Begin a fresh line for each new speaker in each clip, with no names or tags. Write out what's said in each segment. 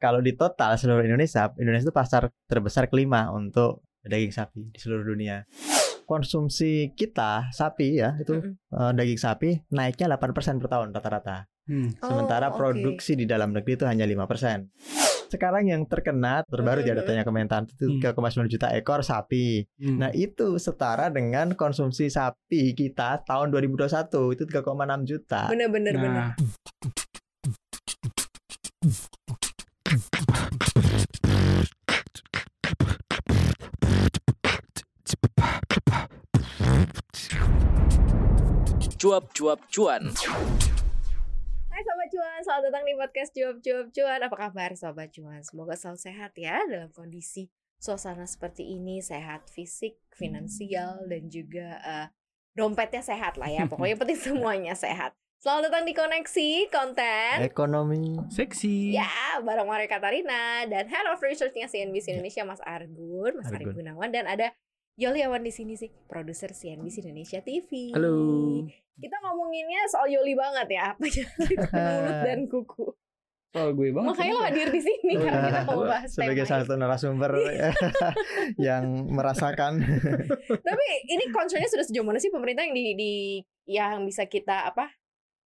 kalau di total seluruh Indonesia, Indonesia itu pasar terbesar kelima untuk daging sapi di seluruh dunia. Konsumsi kita sapi ya itu eh, daging sapi naiknya 8% per tahun rata-rata.
Hmm.
Sementara
Oh,
produksi di dalam negeri itu hanya 5%. Sekarang yang terkena terbaru di
Mm-mm.
datanya Kementan itu
Hmm.
3,9 juta ekor sapi.
Hmm.
Nah, itu setara dengan konsumsi sapi kita tahun 2021 itu 3,6 juta.
Bener-bener bener.
Nah,
Cuap-cuap cuan.
Hai Sobat Cuan, selamat datang di podcast Cuap Cuap Cuan Apa kabar Sobat Cuan? Semoga selalu sehat ya dalam kondisi suasana seperti ini Sehat fisik, finansial, dan juga eh, dompetnya sehat lah ya Pokoknya penting semuanya sehat Selamat datang di Koneksi Konten
Ekonomi
seksi.
Ya, bareng Maria Katarina dan Head of Research-nya CNBC Indonesia Mas Argun, Mas Arif
Argun.
Gunawan dan ada Yoliawan di sini sih, produser CNBC Indonesia TV.
Halo.
Kita ngomonginnya soal Yoli banget ya, apa mulut dan kuku.
Soal gue banget.
Makanya lo hadir di sini
Oh,
karena
iya.
kita mau bahas
sebagai salah satu narasumber yang merasakan.
Tapi ini concernnya sudah sejauh mana sih pemerintah yang di, di yang bisa kita apa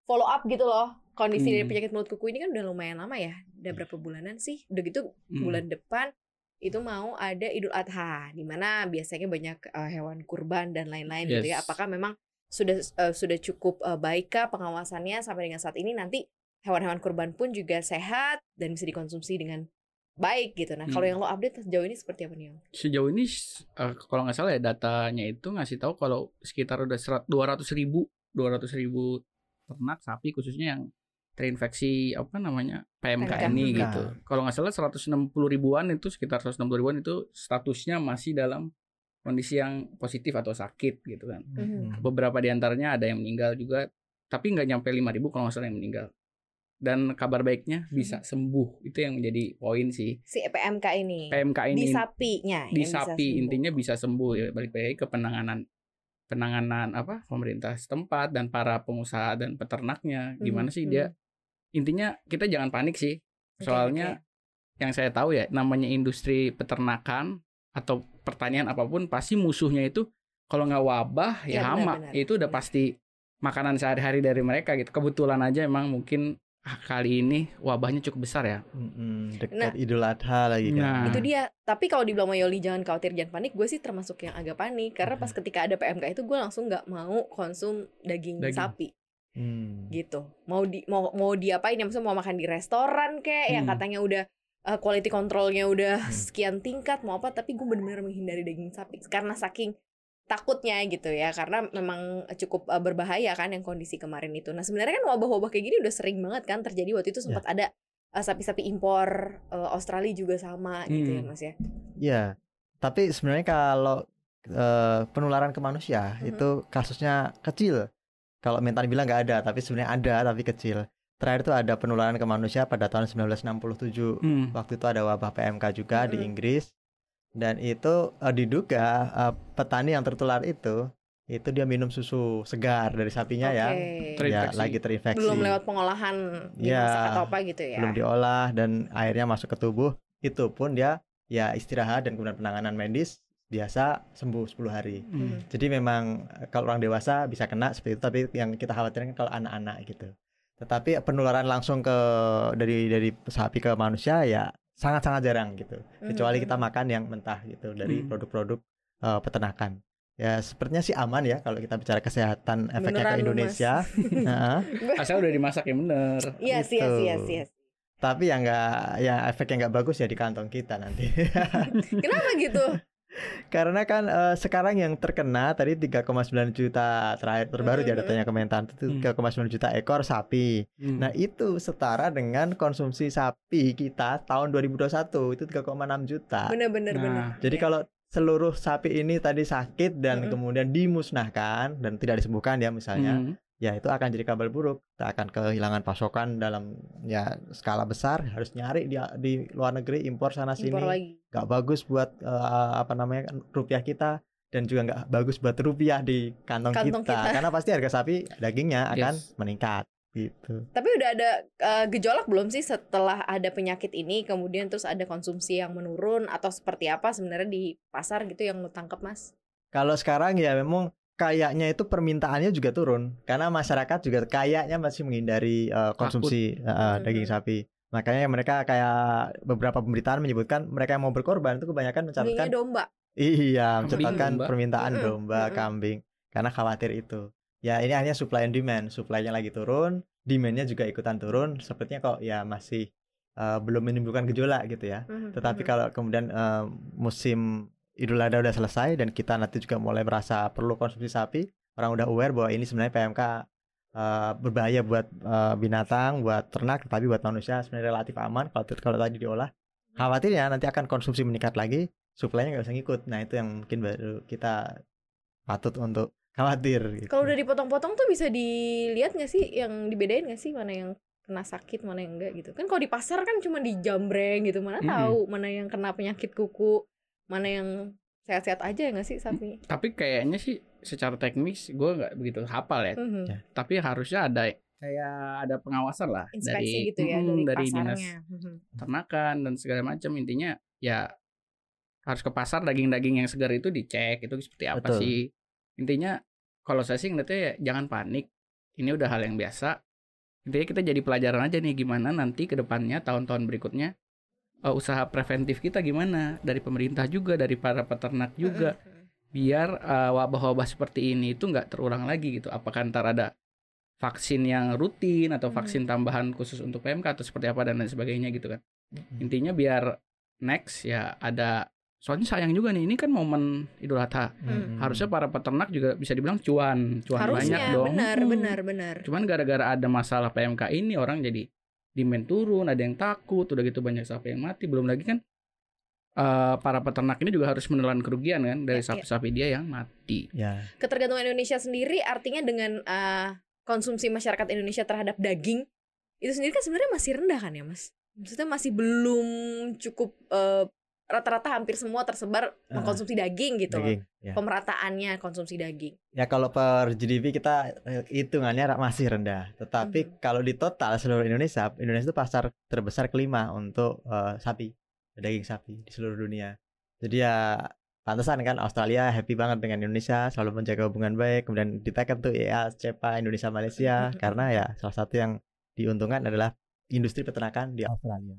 follow up gitu loh kondisi dari
Hmm.
penyakit mulut kuku ini kan udah lumayan lama ya, udah berapa bulanan sih? Udah gitu
Hmm.
bulan depan itu mau ada Idul Adha di mana biasanya banyak uh, hewan kurban dan lain-lain gitu ya.
Yes.
Apakah memang sudah uh, sudah cukup uh, baikkah pengawasannya sampai dengan saat ini nanti hewan-hewan kurban pun juga sehat dan bisa dikonsumsi dengan baik gitu. Nah, kalau
Hmm.
yang lo update sejauh ini seperti apa nih? Om?
Sejauh ini eh, kalau nggak salah ya datanya itu ngasih tahu kalau sekitar udah dua ratus ribu, dua ratus ribu ternak sapi khususnya yang terinfeksi apa namanya PMK,
PMK.
ini gitu. Kalau nggak salah 160 ribuan itu sekitar 160 ribuan itu statusnya masih dalam kondisi yang positif atau sakit gitu kan.
Mhm.
Beberapa di antaranya ada yang meninggal juga, tapi nggak nyampe 5 ribu kalau nggak salah yang meninggal. Dan kabar baiknya bisa sembuh itu yang menjadi poin sih.
Si PMK ini.
PMK ini
di sapinya
di
yang bisa
sapi
sembuh.
intinya bisa sembuh ya balik lagi ke penanganan penanganan apa pemerintah setempat dan para pengusaha dan peternaknya gimana
Mhm,
sih dia intinya kita jangan panik sih soalnya yang saya tahu ya namanya industri peternakan atau pertanian apa pun pasti musuhnya itu kalau nggak wabah ya,
Ya, benar,
hama
benar,
itu udah
benar.
pasti makanan sehari-hari dari mereka gitu kebetulan aja emang mungkin ah, kali ini wabahnya cukup besar ya
Mm-mm, dekat
Nah.
Idul Adha lagi kan.
Nah.
itu dia tapi kalau dibilang sama Yoli jangan khawatir jangan panik gue sih termasuk yang agak panik karena pas ketika ada PMK itu gue langsung nggak mau konsum daging,
Daging.
sapi
Hmm.
gitu mau di mau mau diapain ya maksudnya mau makan di restoran kayak yang
Hmm.
katanya udah uh, quality controlnya udah
Hmm.
sekian tingkat mau apa tapi gue benar-benar menghindari daging sapi karena saking takutnya gitu ya karena memang cukup uh, berbahaya kan yang kondisi kemarin itu nah sebenarnya kan wabah-wabah kayak gini udah sering banget kan terjadi waktu itu sempat ada uh, sapi-sapi impor uh, Australia juga sama gitu ya
Hmm.
mas ya
Ya, tapi sebenarnya kalau eh, penularan ke manusia
Mhm.
itu kasusnya kecil. Kalau mentan bilang nggak ada, tapi sebenarnya ada tapi kecil. Terakhir itu ada penularan ke manusia pada tahun 1967.
Hmm.
Waktu itu ada wabah PMK juga di
Mhm.
Inggris. Dan itu eh, diduga eh, petani yang tertular itu itu dia minum susu segar dari sapinya ya.
Ter-
Ya,
Terinfeksi.
lagi terinfeksi.
belum lewat pengolahan
Ya,
atau apa gitu ya
belum diolah dan airnya masuk ke tubuh itu pun dia ya istirahat dan kemudian penanganan medis biasa sembuh 10 hari
Hmm.
jadi memang eh, kalau orang dewasa bisa kena seperti itu tapi yang kita khawatirkan kalau anak-anak gitu tetapi penularan langsung ke dari dari sapi ke manusia ya sangat-sangat jarang gitu kecuali
Mhm.
kita makan yang mentah gitu dari
Hmm.
produk-produk eh, peternakan ya sepertinya sih aman ya kalau kita bicara kesehatan efeknya
Beneran
ke. Indonesia Heeh.
asal udah dimasak yang bener
Iya sih, iya
Gitu.
sih, iya sih, iya sih.
tapi yang nggak ya efek yang nggak bagus ya di kantong kita nanti
Kenapa gitu?
Karena kan eh, sekarang yang terkena tadi 3,9 juta terakhir terbaru di
Mhm.
datanya Kementan itu
Hmm.
3,9 juta ekor sapi
Hmm.
nah itu setara dengan konsumsi sapi kita tahun 2021 itu 3,6 juta
Bener-bener
Nah,
bener.
jadi
Iya.
kalau seluruh sapi ini tadi sakit dan
Mhm.
kemudian dimusnahkan dan tidak disembuhkan ya misalnya
Hmm.
Ya itu akan jadi kabar buruk kita akan kehilangan pasokan dalam ya skala besar harus nyari di di luar negeri impor sana
impor
sini
lagi.
nggak bagus buat eh, apa namanya rupiah kita dan juga nggak bagus buat rupiah di kantong,
Kantong
kita.
kita.
karena pasti harga sapi dagingnya akan
Yes.
meningkat gitu.
Tapi udah ada eh, gejolak belum sih setelah ada penyakit ini kemudian terus ada konsumsi yang menurun atau seperti apa sebenarnya di pasar gitu yang lu tangkap Mas?
Kalau sekarang ya memang kayaknya itu permintaannya juga turun karena masyarakat juga kayaknya masih menghindari eh, konsumsi
Hmm.
daging sapi. Makanya mereka kayak beberapa pemberitaan menyebutkan mereka yang mau berkorban itu kebanyakan mencatatkan
domba.
iya mencatatkan
domba.
permintaan domba, kambing karena khawatir itu. Ya ini hanya supply and demand, supply-nya lagi turun, demand-nya juga ikutan turun. Sepertinya kok ya masih eh, belum menimbulkan gejolak gitu ya.
Mhm,
Tetapi
mhm.
kalau kemudian eh, musim Idul Adha udah selesai dan kita nanti juga mulai merasa perlu konsumsi sapi, orang udah aware bahwa ini sebenarnya PMK eh, berbahaya buat eh, binatang, buat ternak, tetapi buat manusia sebenarnya relatif aman kalau kalau tadi diolah. Khawatirnya nanti akan konsumsi meningkat lagi, suplainya nggak bisa ngikut. Nah itu yang mungkin baru kita patut untuk khawatir. Gitu.
Kalau udah dipotong-potong tuh bisa dilihat nggak sih yang dibedain nggak sih mana yang kena sakit mana yang enggak gitu kan kalau di pasar kan cuma dijambreng gitu mana
Mm-mm.
tahu mana yang kena penyakit kuku mana yang sehat-sehat aja ya nggak sih sapi
Tapi kayaknya sih secara teknis gue nggak begitu hafal ya.
Mhm.
Ya.
Tapi harusnya ada kayak ada pengawasan lah
inspeksi
dari
gitu ya
Mm,
dari,
dari dinas
Mhm.
ternakan dan segala macam intinya ya harus ke pasar daging-daging yang segar itu dicek itu seperti apa
Betul.
sih intinya kalau saya sih ngeliatnya ya jangan panik ini udah hal yang biasa intinya kita jadi pelajaran aja nih gimana nanti ke depannya tahun-tahun berikutnya eh, usaha preventif kita gimana? Dari pemerintah juga dari para peternak juga. Biar eh, wabah-wabah seperti ini itu nggak terulang lagi gitu. Apakah ntar ada vaksin yang rutin atau
Hmm.
vaksin tambahan khusus untuk PMK atau seperti apa dan lain sebagainya gitu kan? Intinya biar next ya ada soalnya sayang juga nih ini kan momen Idul Adha.
Hmm.
harusnya para peternak juga bisa dibilang cuan cuan banyak
harusnya
dong.
benar
Hmm.
benar benar.
Cuman gara-gara ada masalah PMK ini orang jadi demand turun ada yang takut udah gitu banyak sapi yang mati. Belum lagi kan eh, para peternak ini juga harus menelan kerugian kan dari
Ya, ya.
sapi-sapi dia yang mati.
Ya,
ketergantungan Indonesia sendiri artinya dengan eh, konsumsi masyarakat Indonesia terhadap daging itu sendiri kan sebenarnya masih rendah kan ya mas? Maksudnya masih belum cukup eh, rata-rata hampir semua tersebar
Ah,
mengkonsumsi daging gitu loh
daging. Ya.
pemerataannya konsumsi daging
Ya kalau per GDP kita eh, hitungannya masih rendah. Tetapi
Mhm.
kalau di total seluruh Indonesia, Indonesia itu pasar terbesar kelima untuk eh, sapi, daging sapi di seluruh dunia. Jadi ya pantesan kan Australia happy banget dengan Indonesia, selalu menjaga hubungan baik. Kemudian ditekan tuh EA, CEPA, Indonesia, Malaysia karena ya salah satu yang diuntungkan adalah industri peternakan di Australia.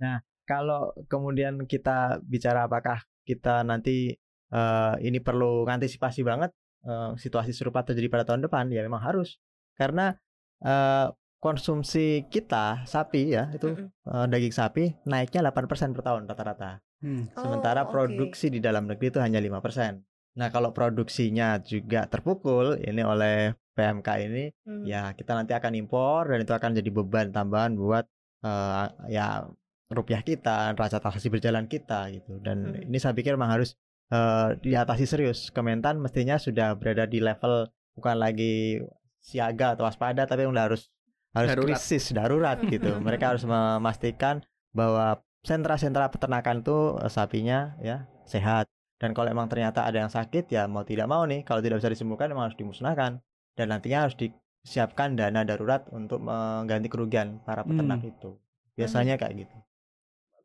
Nah, kalau kemudian kita bicara apakah kita nanti eh, ini perlu ngantisipasi banget eh, situasi serupa terjadi pada tahun depan ya memang harus karena eh, konsumsi kita sapi ya itu
Mm-mm.
eh, daging sapi naiknya 8% per tahun rata-rata sementara
Oh,
produksi di dalam negeri itu hanya 5%. Nah, kalau produksinya juga terpukul ini oleh PMK ini
Hmm.
ya kita nanti akan impor dan itu akan jadi beban tambahan buat eh, ya rupiah kita, neraca transaksi berjalan kita gitu. Dan
Hmm.
ini saya pikir memang harus eh, diatasi serius. Kementan mestinya sudah berada di level bukan lagi siaga atau waspada tapi udah harus harus
Darurat.
krisis darurat gitu.
Hmm.
Mereka harus memastikan bahwa sentra-sentra peternakan tuh eh, sapinya ya sehat. Dan kalau emang ternyata ada yang sakit ya mau tidak mau nih kalau tidak bisa disembuhkan memang harus dimusnahkan dan nantinya harus disiapkan dana darurat untuk mengganti kerugian para peternak itu. Biasanya kayak gitu.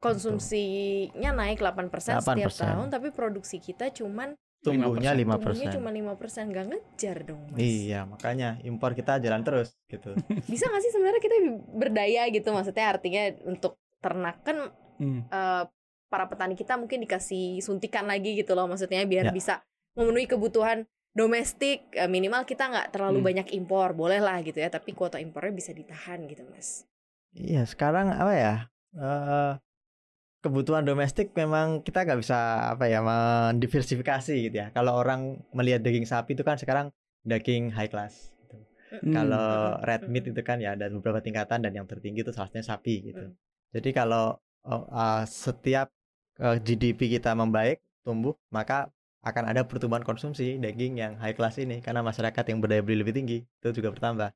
Konsumsinya naik 8%, setiap
8%.
tahun tapi produksi kita cuman
Tumbuhnya
5%.
5%.
tumbuhnya cuma 5% nggak ngejar dong mas
Iya, makanya impor kita jalan terus gitu.
bisa nggak sih sebenarnya kita berdaya gitu maksudnya artinya untuk ternak kan
Hmm.
eh, para petani kita mungkin dikasih suntikan lagi gitu loh maksudnya biar
Ya.
bisa memenuhi kebutuhan domestik eh, minimal kita nggak terlalu
Hmm.
banyak impor boleh lah gitu ya tapi kuota impornya bisa ditahan gitu mas
Iya, sekarang apa ya? eh kebutuhan domestik memang kita nggak bisa apa ya mendiversifikasi gitu ya. Kalau orang melihat daging sapi itu kan sekarang daging high class. gitu.
Hmm.
Kalau red meat itu kan ya ada beberapa tingkatan dan yang tertinggi itu salah satunya sapi gitu.
Mm.
Jadi kalau uh, setiap uh, GDP kita membaik, tumbuh, maka akan ada pertumbuhan konsumsi daging yang high class ini karena masyarakat yang berdaya beli lebih tinggi itu juga bertambah.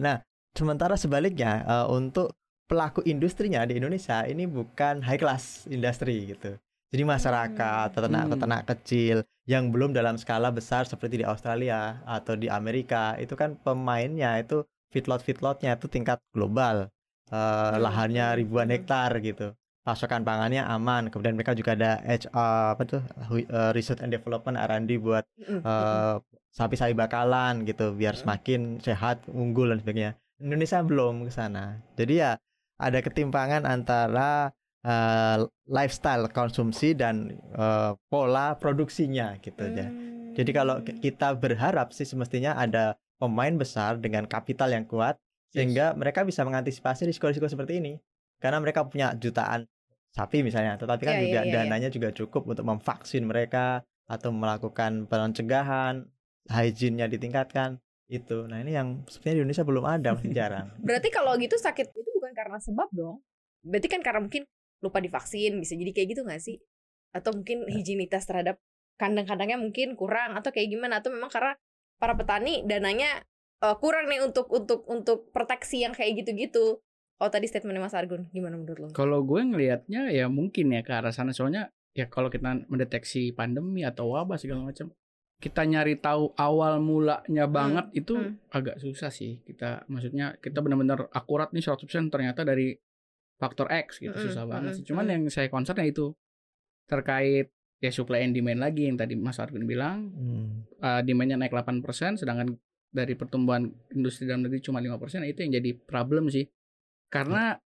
Nah, sementara sebaliknya uh, untuk pelaku industrinya di Indonesia ini bukan high class industri gitu. Jadi masyarakat,
Hmm.
peternak-peternak kecil yang belum dalam skala besar seperti di Australia atau di Amerika itu kan pemainnya itu feedlot feedlotnya itu tingkat global.
Hmm,
lahannya
hmm,
ribuan
hmm.
hektar gitu. Pasokan pangannya aman. Kemudian mereka juga ada H, eh, apa tuh eh, research and development R&D buat eh, sapi-sapi bakalan gitu biar semakin sehat, unggul dan sebagainya. Indonesia belum ke sana. Jadi ya ada ketimpangan antara eh, lifestyle konsumsi dan eh, pola produksinya gitu ya.
Hmm.
Jadi kalau ki- kita berharap sih semestinya ada pemain besar dengan kapital yang kuat sehingga mereka bisa mengantisipasi risiko-risiko seperti ini. Karena mereka punya jutaan sapi misalnya, tetapi kan
Iya,
juga
iya, iya,
dananya juga cukup untuk memvaksin mereka atau melakukan pencegahan, hygiene-nya ditingkatkan itu. Nah, ini yang sebenarnya di Indonesia belum ada, masih jarang.
Berarti kalau gitu sakit itu bukan karena sebab dong. Berarti kan karena mungkin lupa divaksin bisa jadi kayak gitu nggak sih? Atau mungkin higienitas terhadap kandang-kandangnya mungkin kurang atau kayak gimana? Atau memang karena para petani dananya eh, kurang nih untuk untuk untuk proteksi yang kayak gitu-gitu. Oh tadi statementnya Mas Argun gimana menurut lo?
Kalau gue ngelihatnya ya mungkin ya ke arah sana soalnya ya kalau kita mendeteksi pandemi atau wabah segala macam kita nyari tahu awal mulanya banget itu
hmm.
agak susah sih kita maksudnya kita benar-benar akurat nih 100% ternyata dari faktor X gitu
Mm-mm,
susah banget
mm-mm,
sih cuman
mm.
yang saya concern ya itu terkait ya supply and demand lagi yang tadi Mas Arvin bilang
Hmm.
uh, demandnya naik 8% sedangkan dari pertumbuhan industri dalam negeri cuma 5% nah itu yang jadi problem sih karena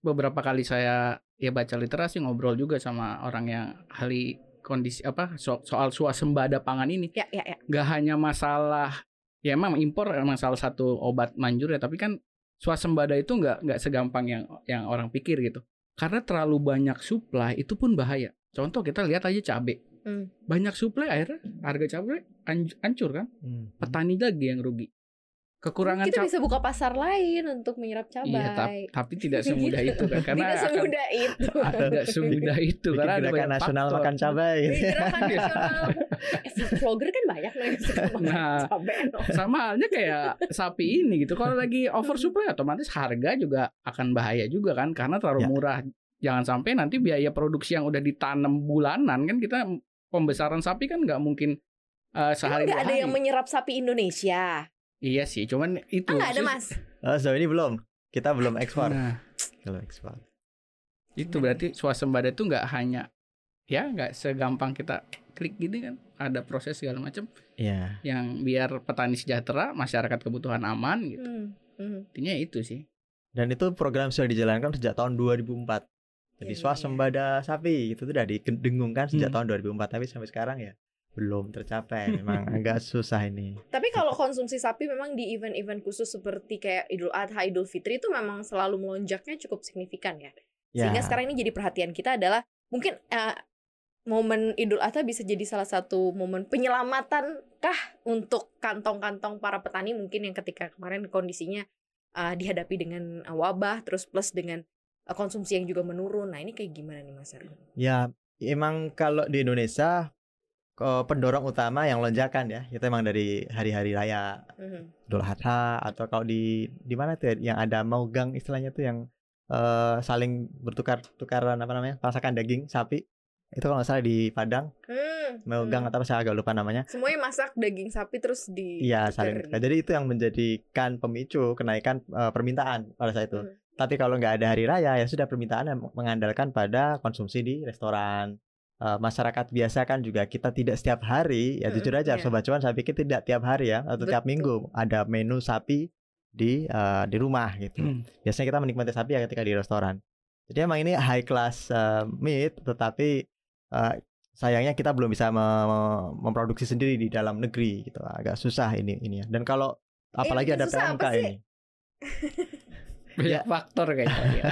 beberapa kali saya ya baca literasi ngobrol juga sama orang yang ahli kondisi apa so- soal suasembada pangan ini
Ya ya ya.
nggak hanya masalah ya emang impor emang salah satu obat manjur ya tapi kan swasembada itu nggak nggak segampang yang yang orang pikir gitu karena terlalu banyak supply itu pun bahaya contoh kita lihat aja cabai
Hmm.
banyak supply akhirnya harga cabai anj- hancur kan
Hmm.
petani lagi yang rugi kekurangan
Kita bisa buka pasar lain untuk menyerap cabai.
iya tap- tapi tidak semudah itu kan karena
Tidak
akan
semudah itu.
tidak semudah itu
Bikin
karena ada
gerakan
banyak
nasional
faktor.
makan cabai gitu.
gerakan nasional. Eh, vlogger kan banyak nih yang suka makan
Nah.
cabai. no.
sama halnya kayak sapi ini gitu kalau lagi oversupply otomatis harga juga akan bahaya juga kan karena terlalu
Ya.
murah jangan sampai nanti biaya produksi yang udah ditanam bulanan kan kita pembesaran sapi kan nggak mungkin uh,
Emang
sehari
nggak
dua
ada
hari.
yang menyerap sapi Indonesia?
Iya sih cuman itu
Ah, ada mas.
Oh, sejauh ini belum. Kita belum ekspor.
nah
Belum ekspor.
itu berarti swasembada itu nggak hanya ya nggak segampang kita klik gitu kan ada proses segala macam
Iya.
yang biar petani sejahtera masyarakat kebutuhan aman gitu
Hmm, hmm.
intinya itu sih
Dan itu program sudah dijalankan sejak tahun 2004. Jadi
Iya, iya,
swasembada sapi itu sudah didengungkan sejak
Hmm.
tahun 2004 tapi sampai sekarang ya belum tercapai. Memang agak susah ini.
Tapi kalau konsumsi sapi memang di event-event khusus seperti kayak Idul Adha, Idul Fitri itu memang selalu melonjaknya cukup signifikan ya.
Ya.
Sehingga sekarang ini jadi perhatian kita adalah mungkin eh, momen Idul Adha bisa jadi salah satu momen penyelamatan kah untuk kantong-kantong para petani mungkin yang ketika kemarin kondisinya eh, dihadapi dengan eh, wabah terus plus dengan konsumsi yang juga menurun. Nah, ini kayak gimana nih Mas Argun?
Ya, emang kalau di Indonesia ke- pendorong utama yang lonjakan ya, itu emang dari hari-hari raya
Mhm.
Idul Adha atau kalau di di mana tuh ya, yang ada maugang istilahnya tuh yang eh, saling bertukar tukaran apa namanya masakan daging sapi itu kalau nggak salah di Padang
Hmm,
maugang
hmm.
atau apa saya agak lupa namanya
Semuanya masak daging sapi terus di
iya saling
gitu.
jadi itu yang menjadikan pemicu kenaikan eh, permintaan pada saat itu
Hmm.
tapi kalau nggak ada hari raya ya sudah permintaan yang mengandalkan pada konsumsi di restoran Eh, masyarakat biasa kan juga kita tidak setiap hari ya
Mm-mm,
jujur aja
iya.
sobat cuan saya pikir tidak tiap hari ya atau tiap
Betul.
minggu ada menu sapi di eh, di rumah gitu
Hmm.
biasanya kita menikmati sapi ya ketika di restoran. Jadi emang ini high class uh, meat, tetapi uh, sayangnya kita belum bisa me- me- memproduksi sendiri di dalam negeri gitu. Agak susah ini ini ya. Dan kalau apalagi
bikin
ada PMK ini.
banyak
Ya.
faktor kayaknya ya.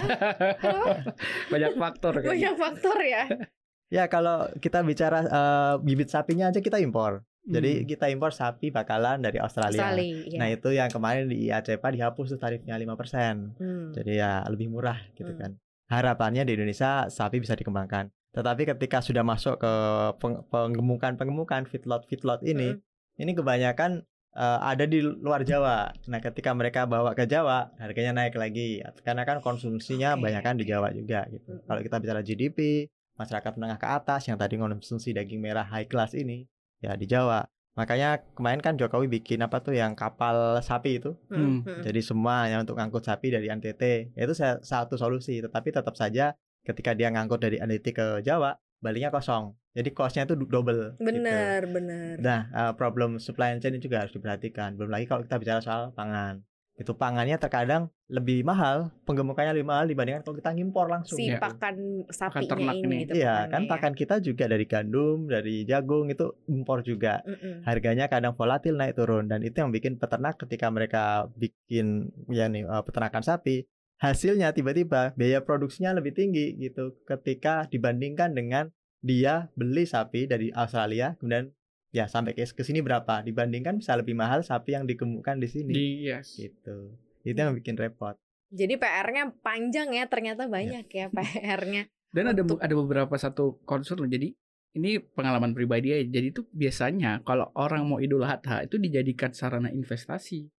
banyak faktor kayaknya
Banyak faktor ya.
Ya kalau kita bicara uh, bibit sapinya aja kita impor. Jadi
Hmm.
kita impor sapi bakalan dari Australia.
Australia. iya.
Nah itu yang kemarin di IACPA dihapus tuh tarifnya 5%.
Hmm.
Jadi ya lebih murah gitu
Hmm.
kan. Harapannya di Indonesia sapi bisa dikembangkan. Tetapi ketika sudah masuk ke peng- penggemukan-penggemukan feedlot-feedlot ini,
Hmm.
ini kebanyakan eh, ada di luar Jawa. Nah, ketika mereka bawa ke Jawa, harganya naik lagi. Karena kan konsumsinya
Oke,
banyak kan di. Jawa juga gitu.
Mm-mm.
Kalau kita bicara GDP, masyarakat menengah ke atas yang tadi konsumsi daging merah high class ini, ya di Jawa. Makanya kemarin kan Jokowi bikin apa tuh yang kapal sapi itu.
Hmm.
Hmm.
Jadi semuanya untuk ngangkut sapi dari NTT. Itu sa- satu solusi, tetapi tetap saja ketika dia ngangkut dari NTT ke Jawa, baliknya kosong. Jadi cost-nya itu double. gitu.
Bener, bener.
Nah, eh, problem supply chain ini juga harus diperhatikan. Belum lagi kalau kita bicara soal pangan. Itu pangannya terkadang lebih mahal, penggemukannya lebih mahal dibandingkan kalau kita ngimpor langsung.
Si
gitu.
pakan sapinya
ternak
ini
ini.
gitu
Iya, kan
ya.
pakan kita juga dari gandum, dari jagung itu impor juga.
Mm-mm.
Harganya kadang volatil naik turun dan itu yang bikin peternak ketika mereka bikin ya nih eh, peternakan sapi, hasilnya tiba-tiba biaya produksinya lebih tinggi gitu ketika dibandingkan dengan dia beli sapi dari Australia kemudian ya sampai ke ke sini berapa dibandingkan bisa lebih mahal sapi yang digemukkan di sini
Di yes.
gitu. Itu yang bikin repot.
Jadi PR-nya panjang ya, ternyata
Iya.
banyak ya PR-nya.
Dan ada
Untuk-
ada beberapa satu concern loh. Jadi ini pengalaman pribadi aja. Jadi itu biasanya kalau orang mau Idul Adha itu dijadikan sarana investasi.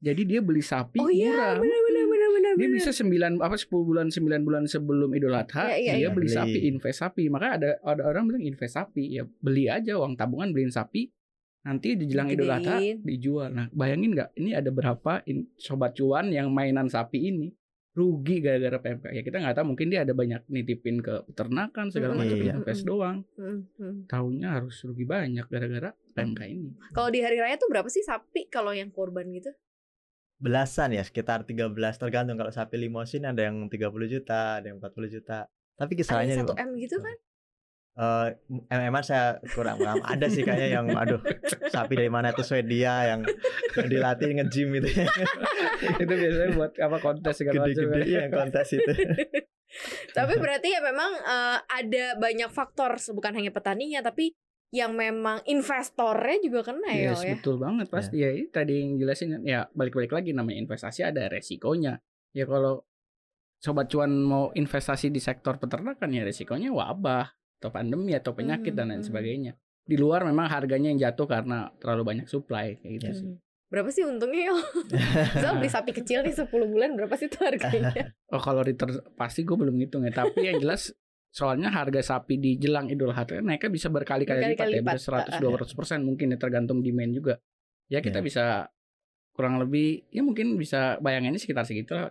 Jadi dia beli sapi
Oh iya,
murah.
benar benar benar.
Dia
benar.
bisa 9 apa 10 bulan 9 bulan sebelum Idul Adha
Iya, iya,
dia
iya.
beli
Beli.
sapi, invest sapi. Maka ada ada orang bilang invest sapi, ya beli aja uang tabungan beliin sapi. Nanti di jelang Idul Adha dijual. Nah, bayangin nggak ini ada berapa in- sobat cuan yang mainan sapi ini rugi gara-gara PMK. Ya kita nggak tahu mungkin dia ada banyak nitipin ke peternakan segala macam
Iya.
invest doang.
Hmm, hmm.
Tahunya harus rugi banyak gara-gara PMK ini.
Kalau di hari raya tuh berapa sih sapi kalau yang korban gitu?
Belasan ya, sekitar 13 tergantung kalau sapi limosin ada yang 30 juta, ada yang 40 juta. Tapi
Ada
kisarannya
yang satu M gitu kan?
Eh, emang saya kurang paham. Ada sih kayaknya yang aduh sapi dari mana tuh Swedia yang, yang dilatih nge-gym itu
itu biasanya buat apa kontes segala macam.
gede-gede
kan.
yang kontes itu.
Tapi berarti ya memang eh, ada banyak faktor bukan hanya petaninya tapi yang memang investornya juga kena ya,
Yes,
ya.
betul banget pasti ya. Ini tadi yang jelasin ya balik-balik lagi namanya investasi ada resikonya. Ya kalau sobat cuan mau investasi di sektor peternakan ya resikonya wabah atau pandemi atau penyakit dan lain
Hmm.
sebagainya. Di luar memang harganya yang jatuh karena terlalu banyak supply kayak gitu
Yes.
sih.
Hmm. Berapa sih untungnya yo? Misal beli sapi kecil nih 10 bulan berapa sih tuh harganya?
Oh kalau return pasti gue belum ngitung ya. Tapi yang jelas soalnya harga sapi di jelang Idul Adha naiknya bisa berkali-kali lipat ya,
lipat.
bisa 100 200 persen mungkin ya tergantung demand juga. Ya kita
Iya.
bisa kurang lebih ya mungkin bisa bayangannya sekitar segitu lah.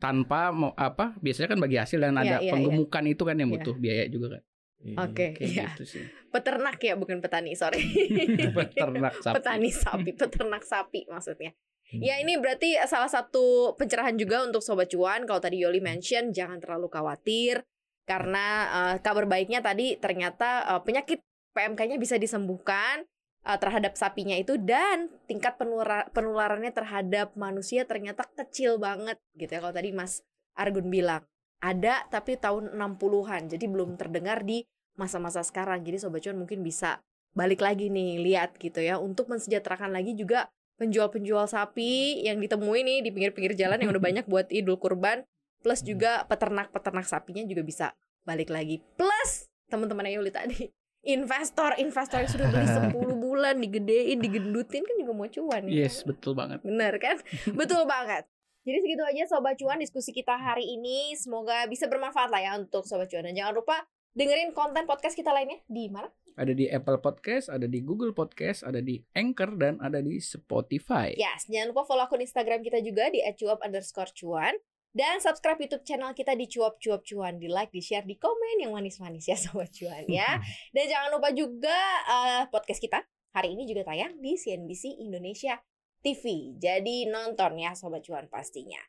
Tanpa mau apa biasanya kan bagi hasil dan
Iya,
ada
iya,
penggemukan itu kan yang
Iya.
butuh biaya juga kan.
Oke,
Kayak
iya.
gitu sih.
Peternak ya bukan petani, sorry.
Peternak sapi.
Petani sapi, peternak sapi maksudnya.
Hmm.
Ya ini berarti salah satu pencerahan juga untuk sobat cuan. Kalau tadi Yoli mention jangan terlalu khawatir karena eh, kabar baiknya tadi ternyata eh, penyakit PMK-nya bisa disembuhkan eh, terhadap sapinya itu dan tingkat penula- penularannya terhadap manusia ternyata kecil banget gitu ya. Kalau tadi Mas Argun bilang ada tapi tahun 60-an. Jadi belum terdengar di masa-masa sekarang. Jadi sobat cuan mungkin bisa balik lagi nih lihat gitu ya untuk mensejahterakan lagi juga penjual-penjual sapi yang ditemui nih di pinggir-pinggir jalan yang udah banyak buat Idul Kurban plus juga peternak-peternak sapinya juga bisa balik lagi. Plus teman-teman Yuli tadi investor investor yang sudah beli 10 bulan digedein digendutin kan juga mau cuan ya
Yes, betul banget.
bener kan? Betul banget. Jadi segitu aja sobat cuan diskusi kita hari ini. Semoga bisa bermanfaat lah ya untuk sobat cuan. Dan jangan lupa dengerin konten podcast kita lainnya di mana?
Ada di Apple Podcast, ada di Google Podcast, ada di Anchor dan ada di Spotify.
Yes, jangan lupa follow akun Instagram kita juga di @cuap underscore cuan. Dan subscribe YouTube channel kita di cuap cuap cuan. Di like, di share, di komen yang manis-manis ya sobat cuan ya. Dan jangan lupa juga eh, podcast kita hari ini juga tayang di CNBC Indonesia TV. Jadi nonton ya sobat cuan pastinya.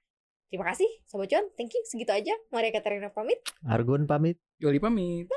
Terima kasih sobat cuan. Thank you. Segitu aja. Maria Katarina pamit.
Argun pamit.
Yoli pamit.